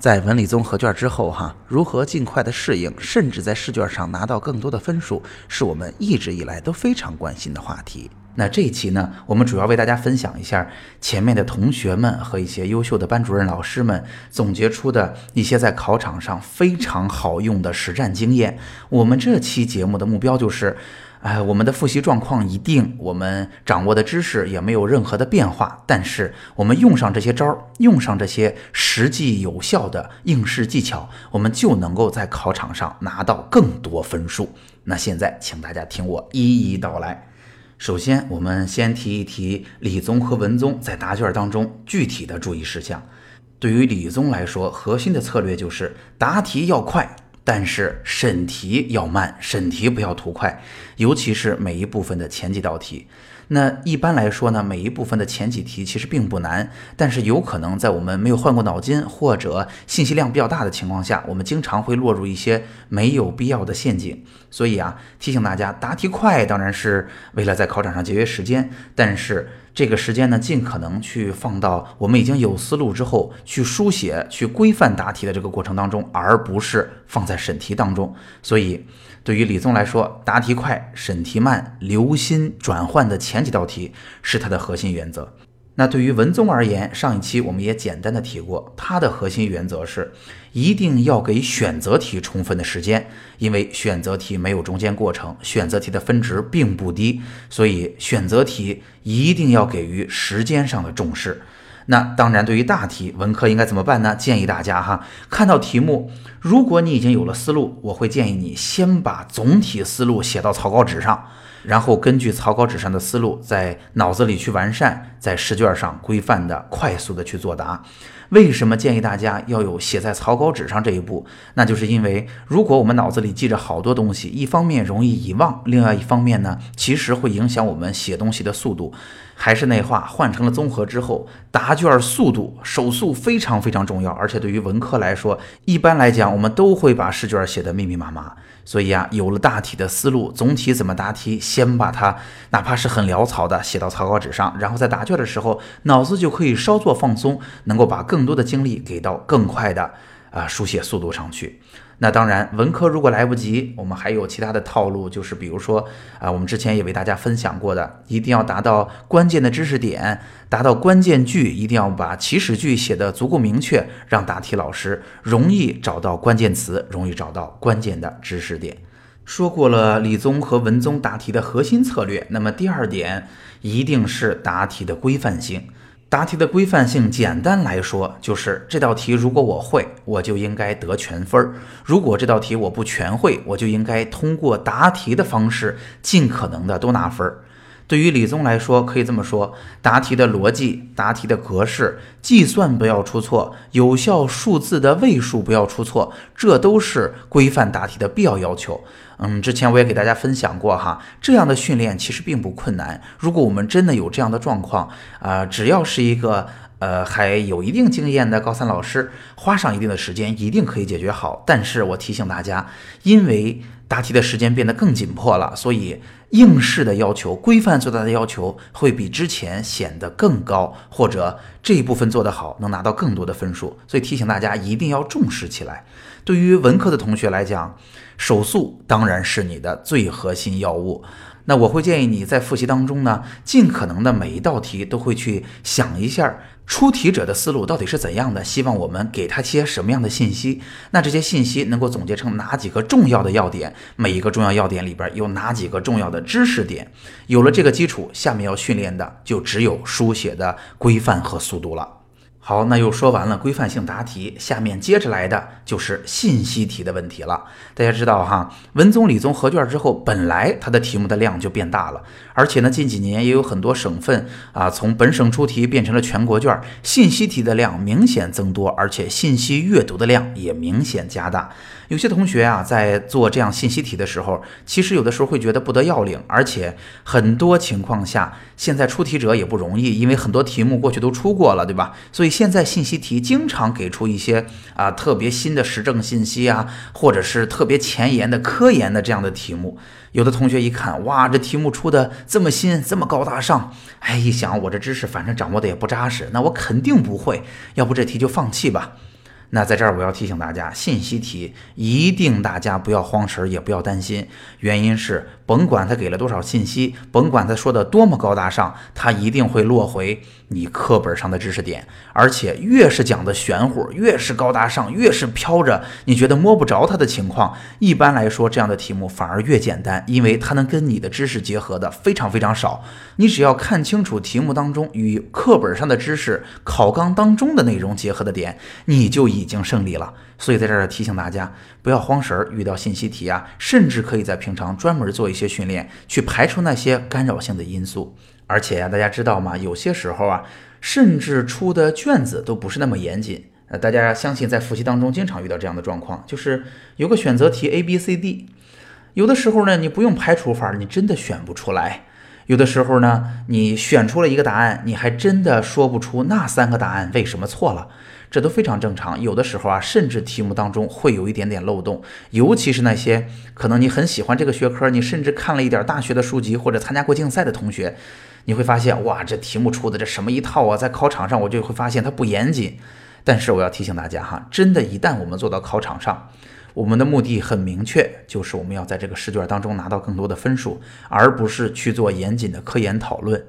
在文理综合卷之后，哈，如何尽快的适应，甚至在试卷上拿到更多的分数，是我们一直以来都非常关心的话题。那这一期呢，我们主要为大家分享一下前面的同学们和一些优秀的班主任老师们总结出的一些在考场上非常好用的实战经验。我们这期节目的目标就是。哎，我们的复习状况一定，我们掌握的知识也没有任何的变化，但是我们用上这些招儿，用上这些实际有效的应试技巧，我们就能够在考场上拿到更多分数。那现在，请大家听我一一道来。首先，我们先提一提理综和文综在答卷当中具体的注意事项。对于理综来说，核心的策略就是答题要快。但是审题要慢，审题不要图快，尤其是每一部分的前几道题。那一般来说呢，每一部分的前几题其实并不难，但是有可能在我们没有换过脑筋或者信息量比较大的情况下，我们经常会落入一些没有必要的陷阱。所以啊，提醒大家，答题快当然是为了在考场上节约时间，但是。这个时间呢，尽可能去放到我们已经有思路之后去书写、去规范答题的这个过程当中，而不是放在审题当中。所以，对于李宗来说，答题快、审题慢、留心转换的前几道题是他的核心原则。那对于文综而言，上一期我们也简单的提过，它的核心原则是一定要给选择题充分的时间，因为选择题没有中间过程，选择题的分值并不低，所以选择题一定要给予时间上的重视。那当然，对于大题，文科应该怎么办呢？建议大家哈，看到题目，如果你已经有了思路，我会建议你先把总体思路写到草稿纸上。然后根据草稿纸上的思路，在脑子里去完善，在试卷上规范的、快速的去作答。为什么建议大家要有写在草稿纸上这一步？那就是因为，如果我们脑子里记着好多东西，一方面容易遗忘，另外一方面呢，其实会影响我们写东西的速度。还是那话，换成了综合之后，答卷速度手速非常非常重要。而且对于文科来说，一般来讲，我们都会把试卷写得密密麻麻。所以啊，有了大体的思路，总体怎么答题，先把它哪怕是很潦草的写到草稿纸上，然后在答卷的时候，脑子就可以稍作放松，能够把更多的精力给到更快的啊书写速度上去。那当然，文科如果来不及，我们还有其他的套路，就是比如说啊，我们之前也为大家分享过的，一定要达到关键的知识点，达到关键句，一定要把起始句写得足够明确，让答题老师容易找到关键词，容易找到关键的知识点。说过了理综和文综答题的核心策略，那么第二点一定是答题的规范性。答题的规范性，简单来说就是这道题如果我会，我就应该得全分儿；如果这道题我不全会，我就应该通过答题的方式尽可能的多拿分儿。对于理综来说，可以这么说：答题的逻辑、答题的格式、计算不要出错，有效数字的位数不要出错，这都是规范答题的必要要求。嗯，之前我也给大家分享过哈，这样的训练其实并不困难。如果我们真的有这样的状况，啊，只要是一个呃还有一定经验的高三老师，花上一定的时间，一定可以解决好。但是我提醒大家，因为答题的时间变得更紧迫了，所以应试的要求、规范作答的要求会比之前显得更高，或者这一部分做得好，能拿到更多的分数。所以提醒大家一定要重视起来。对于文科的同学来讲，手速当然是你的最核心要务。那我会建议你在复习当中呢，尽可能的每一道题都会去想一下出题者的思路到底是怎样的，希望我们给他些什么样的信息。那这些信息能够总结成哪几个重要的要点？每一个重要要点里边有哪几个重要的知识点？有了这个基础，下面要训练的就只有书写的规范和速度了。好，那又说完了规范性答题，下面接着来的就是信息题的问题了。大家知道哈，文综、理综合卷之后，本来它的题目的量就变大了，而且呢，近几年也有很多省份啊，从本省出题变成了全国卷，信息题的量明显增多，而且信息阅读的量也明显加大。有些同学啊，在做这样信息题的时候，其实有的时候会觉得不得要领，而且很多情况下，现在出题者也不容易，因为很多题目过去都出过了，对吧？所以现在信息题经常给出一些啊特别新的时政信息啊，或者是特别前沿的科研的这样的题目。有的同学一看，哇，这题目出的这么新，这么高大上，哎，一想我这知识反正掌握的也不扎实，那我肯定不会，要不这题就放弃吧。那在这儿我要提醒大家，信息题一定大家不要慌神，也不要担心。原因是，甭管他给了多少信息，甭管他说的多么高大上，他一定会落回你课本上的知识点。而且越是讲的玄乎，越是高大上，越是飘着，你觉得摸不着它的情况，一般来说这样的题目反而越简单，因为它能跟你的知识结合的非常非常少。你只要看清楚题目当中与课本上的知识、考纲当中的内容结合的点，你就已经胜利了。所以在这儿提醒大家，不要慌神儿，遇到信息题啊，甚至可以在平常专门做一些训练，去排除那些干扰性的因素。而且呀，大家知道吗？有些时候啊，甚至出的卷子都不是那么严谨。呃，大家相信在复习当中经常遇到这样的状况，就是有个选择题 A、B、C、D，有的时候呢，你不用排除法，你真的选不出来。有的时候呢，你选出了一个答案，你还真的说不出那三个答案为什么错了，这都非常正常。有的时候啊，甚至题目当中会有一点点漏洞，尤其是那些可能你很喜欢这个学科，你甚至看了一点大学的书籍或者参加过竞赛的同学，你会发现哇，这题目出的这什么一套啊，在考场上我就会发现它不严谨。但是我要提醒大家哈，真的，一旦我们做到考场上。我们的目的很明确，就是我们要在这个试卷当中拿到更多的分数，而不是去做严谨的科研讨论，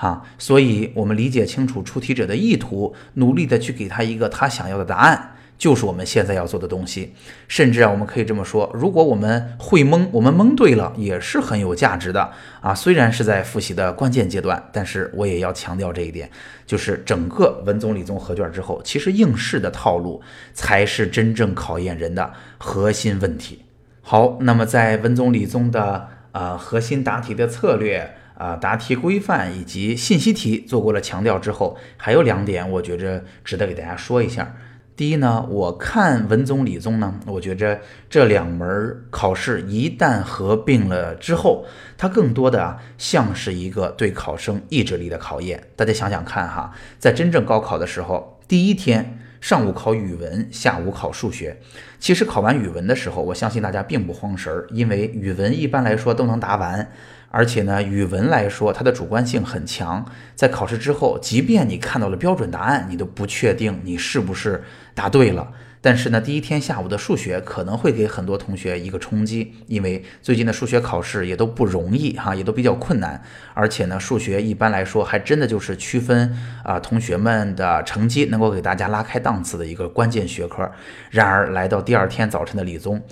啊，所以我们理解清楚出题者的意图，努力的去给他一个他想要的答案。就是我们现在要做的东西，甚至啊，我们可以这么说：如果我们会蒙，我们蒙对了，也是很有价值的啊。虽然是在复习的关键阶段，但是我也要强调这一点，就是整个文综理综合卷之后，其实应试的套路才是真正考验人的核心问题。好，那么在文综理综的呃核心答题的策略啊、答题规范以及信息题做过了强调之后，还有两点，我觉着值得给大家说一下。第一呢，我看文综理综呢，我觉着这两门考试一旦合并了之后，它更多的啊像是一个对考生意志力的考验。大家想想看哈，在真正高考的时候，第一天上午考语文，下午考数学。其实考完语文的时候，我相信大家并不慌神儿，因为语文一般来说都能答完。而且呢，语文来说，它的主观性很强。在考试之后，即便你看到了标准答案，你都不确定你是不是答对了。但是呢，第一天下午的数学可能会给很多同学一个冲击，因为最近的数学考试也都不容易哈，也都比较困难。而且呢，数学一般来说还真的就是区分啊同学们的成绩，能够给大家拉开档次的一个关键学科。然而，来到第二天早晨的理综。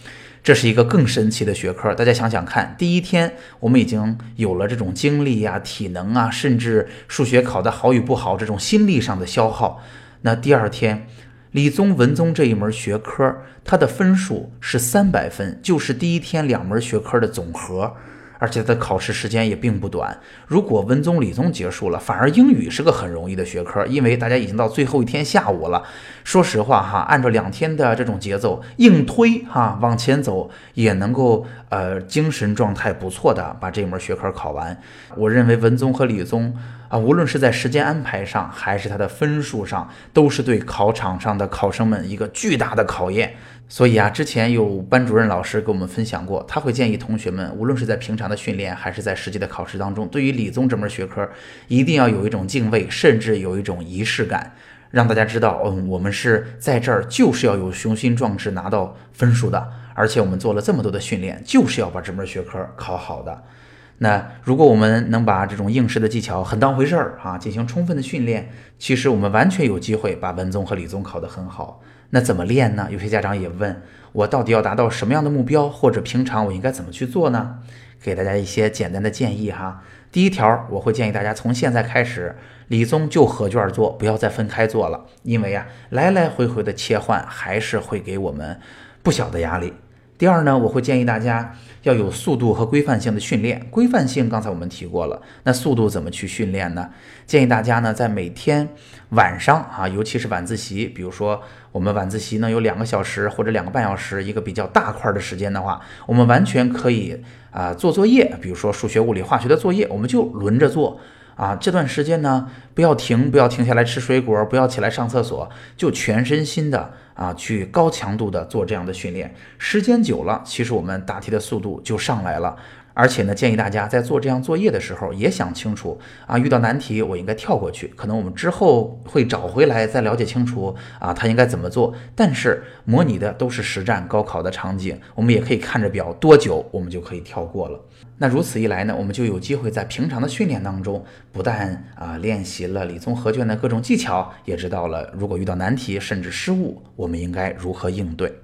这是一个更神奇的学科，大家想想看，第一天我们已经有了这种精力呀、体能啊，甚至数学考得好与不好这种心力上的消耗。那第二天，理综、文综这一门学科，它的分数是三百分，就是第一天两门学科的总和。而且它考试时间也并不短。如果文综、理综结束了，反而英语是个很容易的学科，因为大家已经到最后一天下午了。说实话哈，按照两天的这种节奏硬推哈往前走，也能够呃精神状态不错的把这门学科考完。我认为文综和理综啊，无论是在时间安排上，还是它的分数上，都是对考场上的考生们一个巨大的考验。所以啊，之前有班主任老师给我们分享过，他会建议同学们，无论是在平常的训练，还是在实际的考试当中，对于理综这门学科，一定要有一种敬畏，甚至有一种仪式感，让大家知道，嗯，我们是在这儿就是要有雄心壮志拿到分数的，而且我们做了这么多的训练，就是要把这门学科考好的。那如果我们能把这种应试的技巧很当回事儿啊，进行充分的训练，其实我们完全有机会把文综和理综考得很好。那怎么练呢？有些家长也问我，到底要达到什么样的目标，或者平常我应该怎么去做呢？给大家一些简单的建议哈。第一条，我会建议大家从现在开始，理综就合卷做，不要再分开做了，因为呀，来来回回的切换还是会给我们不小的压力。第二呢，我会建议大家要有速度和规范性的训练。规范性刚才我们提过了，那速度怎么去训练呢？建议大家呢，在每天晚上啊，尤其是晚自习，比如说我们晚自习呢有两个小时或者两个半小时，一个比较大块的时间的话，我们完全可以啊做作业，比如说数学、物理、化学的作业，我们就轮着做。啊，这段时间呢，不要停，不要停下来吃水果，不要起来上厕所，就全身心的啊，去高强度的做这样的训练。时间久了，其实我们答题的速度就上来了。而且呢，建议大家在做这样作业的时候，也想清楚啊，遇到难题我应该跳过去，可能我们之后会找回来再了解清楚啊，他应该怎么做。但是模拟的都是实战高考的场景，我们也可以看着表多久，我们就可以跳过了。那如此一来呢，我们就有机会在平常的训练当中，不但啊练习了理综合卷的各种技巧，也知道了如果遇到难题甚至失误，我们应该如何应对。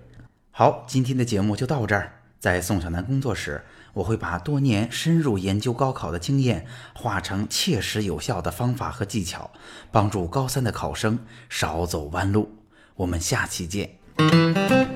好，今天的节目就到这儿，在宋小南工作室。我会把多年深入研究高考的经验化成切实有效的方法和技巧，帮助高三的考生少走弯路。我们下期见。